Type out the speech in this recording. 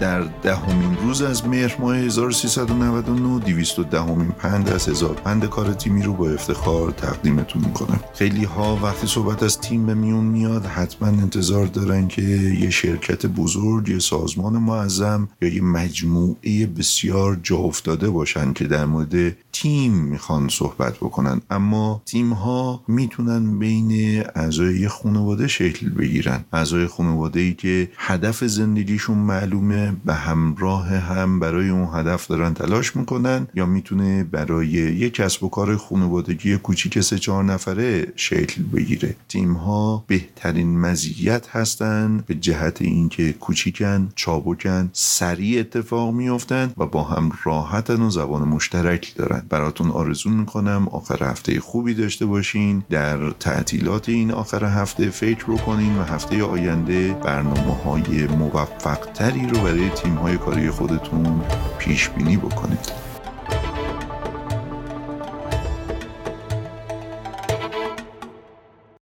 در دهمین روز از مهر ماه 1399 210 همین پند از هزار پند کار تیمی رو با افتخار تقدیمتون می‌کنم. خیلی ها وقتی صحبت از تیم به میون میاد حتما انتظار دارن که یه شرکت بزرگ یه سازمان معظم یا یه مجموعه بسیار جا افتاده باشن که در مورد تیم می‌خوان صحبت بکنن. اما تیم ها می‌تونن بین اعضای خانواده شکل بگیرن. اعضای خانواده ای که هدف زندگیشون معلومه به همراه هم برای اون هدف دارن تلاش می‌کنن یا می‌تونه برای یک کسب و کار خانوادگی کوچیک سه چهار نفره شکل بگیره. تیم ها بهترین مزیت هستن به جهت اینکه کوچیکن چابکن سریع اتفاق میافتن و با هم راحتن و زبان مشترکی دارن. براتون آرزو می‌کنم آخر هفته خوبی داشته باشین. در تعطیلات این آخر هفته فکر بکنین و هفته آینده برنامه های موفق تری رو برای تیم های کاری خودتون پیش بینی بکنید.